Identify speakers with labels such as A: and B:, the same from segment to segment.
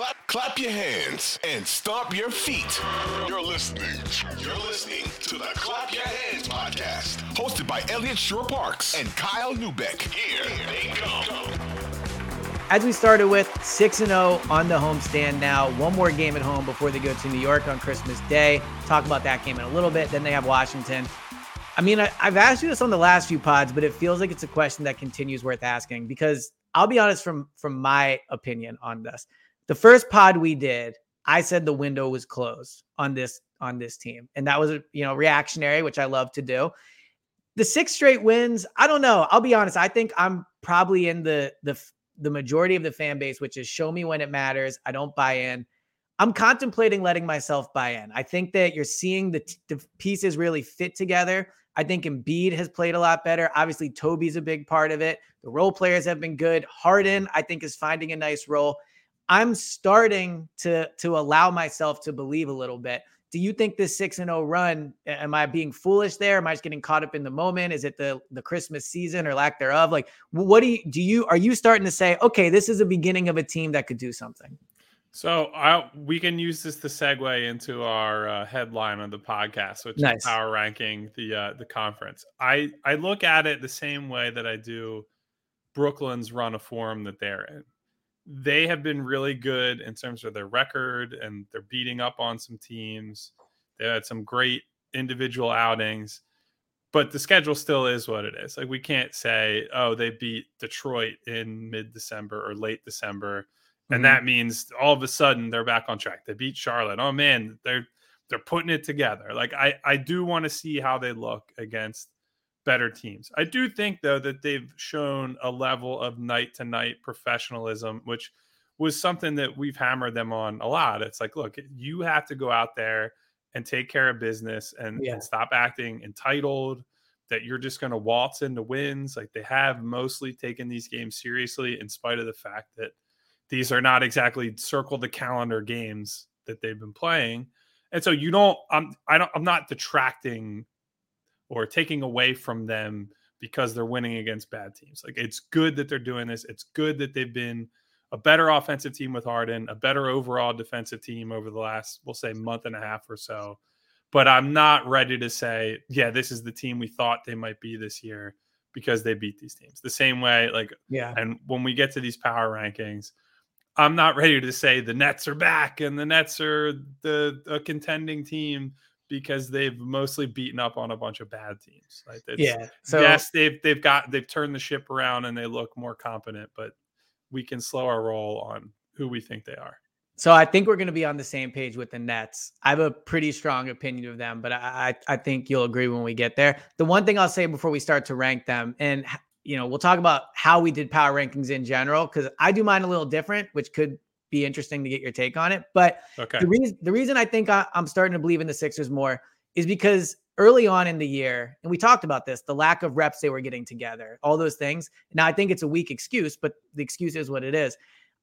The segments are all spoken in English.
A: Clap, clap, your hands and stomp your feet. You're listening. You're listening to the Clap Your Hands podcast, hosted by Eliot Shorr-Parks and Kyle Neubeck. Here they come.
B: As we started with 6 0 on the homestand now, one more game at home before they go to New York on Christmas Day. Talk about that game in a little bit. Then they have Washington. I mean, I, have asked you this on the last few pods, but it feels like it's a question that continues worth asking because I'll be honest from from my opinion on this. The first pod we did, I said the window was closed on this on this team, and that was you know reactionary, which I love to do. The six straight wins, I don't know. I'll be honest. I think I'm probably in the the the majority of the fan base, which is show me when it matters. I don't buy in. I'm contemplating letting myself buy in. I think that you're seeing the, the pieces really fit together. I think Embiid has played a lot better. Obviously, Toby's a big part of it. The role players have been good. Harden, I think, is finding a nice role. I'm starting to to allow myself to believe a little bit. Do you think this 6 and 0 run am I being foolish there? Am I just getting caught up in the moment? Is it the the Christmas season or lack thereof? Like what do you do you are you starting to say, "Okay, this is the beginning of a team that could do something?"
C: So I we can use this to segue into our uh, headline of the podcast, which nice. is power ranking the uh, the conference. I I look at it the same way that I do Brooklyn's run of form that they're in they have been really good in terms of their record and they're beating up on some teams. They had some great individual outings, but the schedule still is what it is. Like we can't say, oh, they beat Detroit in mid December or late December. Mm-hmm. And that means all of a sudden they're back on track. They beat Charlotte. Oh man, they're they're putting it together. Like I I do want to see how they look against better teams. I do think though that they've shown a level of night to night professionalism, which was something that we've hammered them on a lot. It's like, look, you have to go out there and take care of business and, yeah. and stop acting entitled that you're just going to waltz into wins. Like they have mostly taken these games seriously in spite of the fact that these are not exactly circle the calendar games that they've been playing. And so you don't I'm I don't I'm not detracting or taking away from them because they're winning against bad teams. Like it's good that they're doing this. It's good that they've been a better offensive team with Harden, a better overall defensive team over the last, we'll say, month and a half or so. But I'm not ready to say, yeah, this is the team we thought they might be this year because they beat these teams. The same way, like, yeah. And when we get to these power rankings, I'm not ready to say the Nets are back and the Nets are the a contending team because they've mostly beaten up on a bunch of bad teams. Like
B: yeah. So
C: yes, they've they've got they've turned the ship around and they look more competent, but we can slow our roll on who we think they are.
B: So I think we're going to be on the same page with the Nets. I have a pretty strong opinion of them, but I I think you'll agree when we get there. The one thing I'll say before we start to rank them, and you know, we'll talk about how we did power rankings in general because I do mine a little different, which could be interesting to get your take on it. But okay. the reason the reason I think I, I'm starting to believe in the Sixers more is because early on in the year, and we talked about this, the lack of reps they were getting together, all those things. Now I think it's a weak excuse, but the excuse is what it is.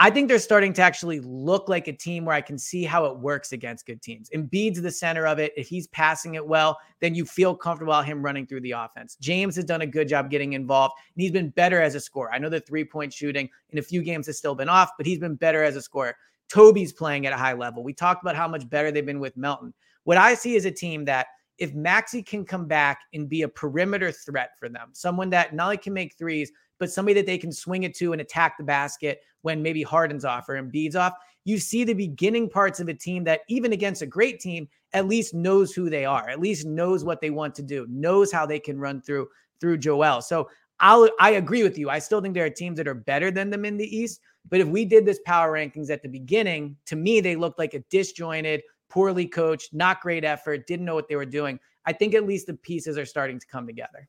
B: I think they're starting to actually look like a team where I can see how it works against good teams. Embiid's the center of it. If he's passing it well, then you feel comfortable about him running through the offense. James has done a good job getting involved, and he's been better as a scorer. I know the three point shooting in a few games has still been off, but he's been better as a scorer. Toby's playing at a high level. We talked about how much better they've been with Melton. What I see is a team that if Maxey can come back and be a perimeter threat for them, someone that not only can make threes, but somebody that they can swing it to and attack the basket when maybe Harden's off or Embiid's off. You see the beginning parts of a team that, even against a great team, at least knows who they are, at least knows what they want to do, knows how they can run through through Joel. So I'll I agree with you. I still think there are teams that are better than them in the East. But if we did this power rankings at the beginning, to me, they looked like a disjointed, poorly coached, not great effort, didn't know what they were doing. I think at least the pieces are starting to come together.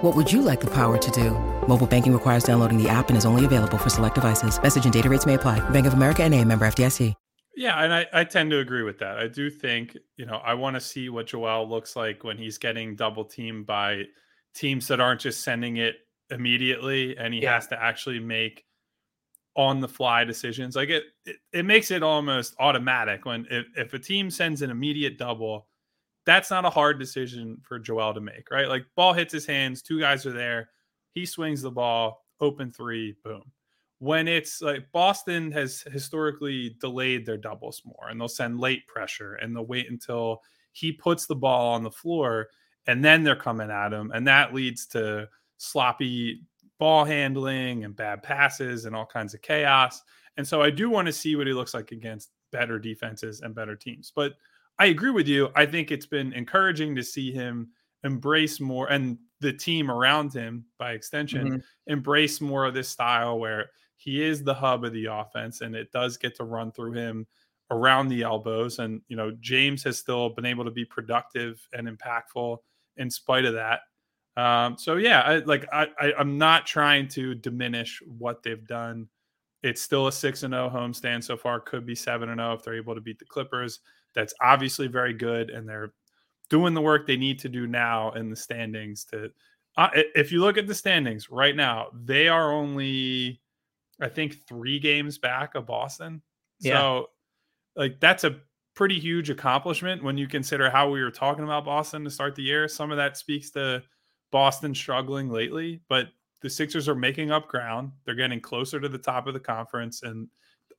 D: What would you like the power to do? Mobile banking requires downloading the app and is only available for select devices. Message and data rates may apply. Bank of America and a member FDIC.
C: Yeah, and I, I tend to agree with that. I do think, you know, I want to see what Joel looks like when he's getting double teamed by teams that aren't just sending it immediately and he yeah. has to actually make on the fly decisions. Like it, it, it makes it almost automatic when if, if a team sends an immediate double, that's not a hard decision for Joel to make, right? Like ball hits his hands, two guys are there, he swings the ball, open three, boom. When it's like Boston has historically delayed their doubles more and they'll send late pressure and they'll wait until he puts the ball on the floor and then they're coming at him. And that leads to sloppy ball handling and bad passes and all kinds of chaos. And so I do want to see what he looks like against better defenses and better teams. But I agree with you. I think it's been encouraging to see him embrace more and the team around him by extension mm-hmm. embrace more of this style where he is the hub of the offense and it does get to run through him around the elbows. And you know James has still been able to be productive and impactful in spite of that. Um, so yeah I, like I, I i'm not trying to diminish what they've done. It's still a 6 and 0 homestand so far. Could be 7 and 0 if they're able to beat the clippers that's obviously very good and they're doing the work they need to do now in the standings to uh, if you look at the standings right now they are only i think three games back of boston. Yeah. so like that's a pretty huge accomplishment when you consider how we were talking about boston to start the year. Some of that speaks to boston struggling lately but the sixers are making up ground. They're getting closer to the top of the conference and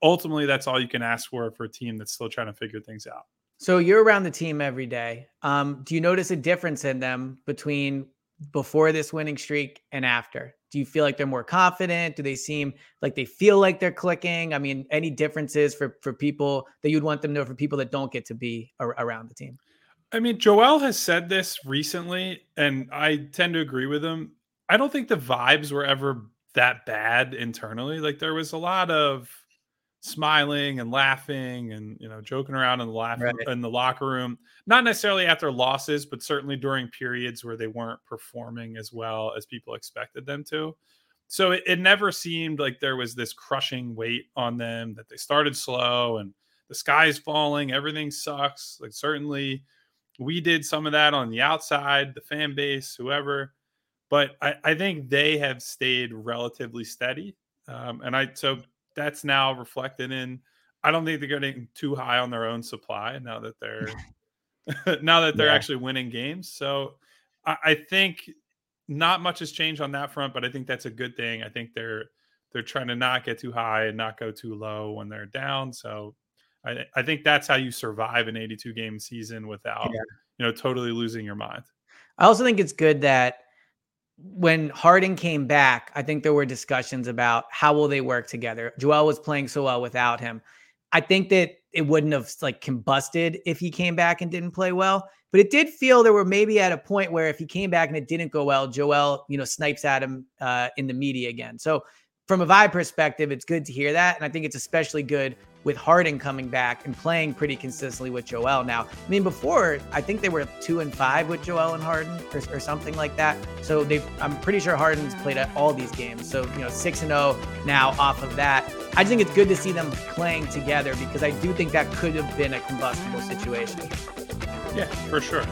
C: ultimately that's all you can ask for for a team that's still trying to figure things out.
B: So you're around the team every day. Um, do you notice a difference in them between before this winning streak and after? Do you feel like they're more confident? Do they seem like they feel like they're clicking? I mean, any differences for for people that you'd want them to know for people that don't get to be ar- around the team?
C: I mean, Joel has said this recently, and I tend to agree with him. I don't think the vibes were ever that bad internally. Like there was a lot of smiling and laughing and you know joking around in the laugh right. in the locker room. Not necessarily after losses but certainly during periods where they weren't performing as well as people expected them to. So it, it never seemed like there was this crushing weight on them that they started slow and the sky is falling everything sucks. Like certainly we did some of that on the outside the fan base whoever. But i, I think they have stayed relatively steady. Um, and i so that's now reflected in I don't think they're getting too high on their own supply now that they're now that they're yeah. actually winning games. So I, I, think not much has changed on that front, but I think that's a good thing. I think they're they're trying to not get too high and not go too low when they're down. So I, I think that's how you survive an 82 game season without yeah. you know totally losing your mind.
B: I also think it's good that when Harden came back, I think there were discussions about how will they work together. Joel was playing so well without him. I think that it wouldn't have like combusted if he came back and didn't play well. But it did feel there were maybe at a point where if he came back and it didn't go well, Joel, you know, snipes at him uh, in the media again. So from a vibe perspective, it's good to hear that, and I think it's especially good with Harden coming back and playing pretty consistently with Joel now. I mean, before I think they were two and five with Joel and Harden or, or something like that. So they, I'm pretty sure Harden's played at all these games. So you know, six and zero oh now off of that. I just think it's good to see them playing together because I do think that could have been a combustible situation.
C: Yeah, for sure.